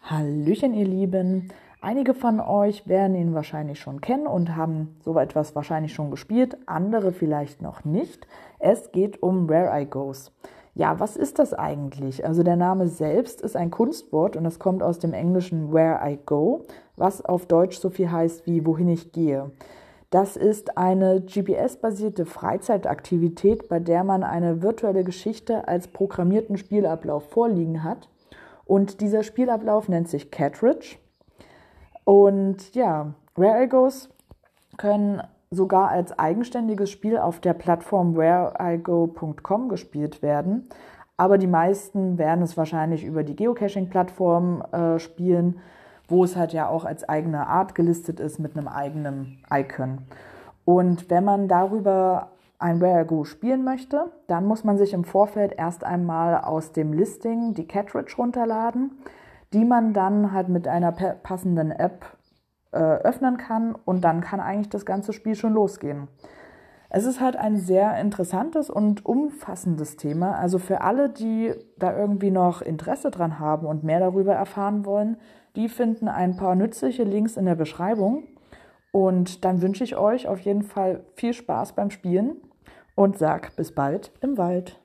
Hallöchen, ihr Lieben. Einige von euch werden ihn wahrscheinlich schon kennen und haben so etwas wahrscheinlich schon gespielt, andere vielleicht noch nicht. Es geht um Where I Goes. Ja, was ist das eigentlich? Also der Name selbst ist ein Kunstwort und es kommt aus dem englischen Where I Go, was auf Deutsch so viel heißt wie wohin ich gehe. Das ist eine GPS-basierte Freizeitaktivität, bei der man eine virtuelle Geschichte als programmierten Spielablauf vorliegen hat und dieser Spielablauf nennt sich Catridge. Und ja, Rare Egos können sogar als eigenständiges Spiel auf der Plattform whereigo.com gespielt werden. Aber die meisten werden es wahrscheinlich über die Geocaching-Plattform äh, spielen, wo es halt ja auch als eigene Art gelistet ist mit einem eigenen Icon. Und wenn man darüber ein Where Go spielen möchte, dann muss man sich im Vorfeld erst einmal aus dem Listing die Cartridge runterladen, die man dann halt mit einer passenden App äh, öffnen kann und dann kann eigentlich das ganze Spiel schon losgehen. Es ist halt ein sehr interessantes und umfassendes Thema. Also für alle, die da irgendwie noch Interesse dran haben und mehr darüber erfahren wollen, die finden ein paar nützliche Links in der Beschreibung. Und dann wünsche ich euch auf jeden Fall viel Spaß beim Spielen und sag bis bald im Wald.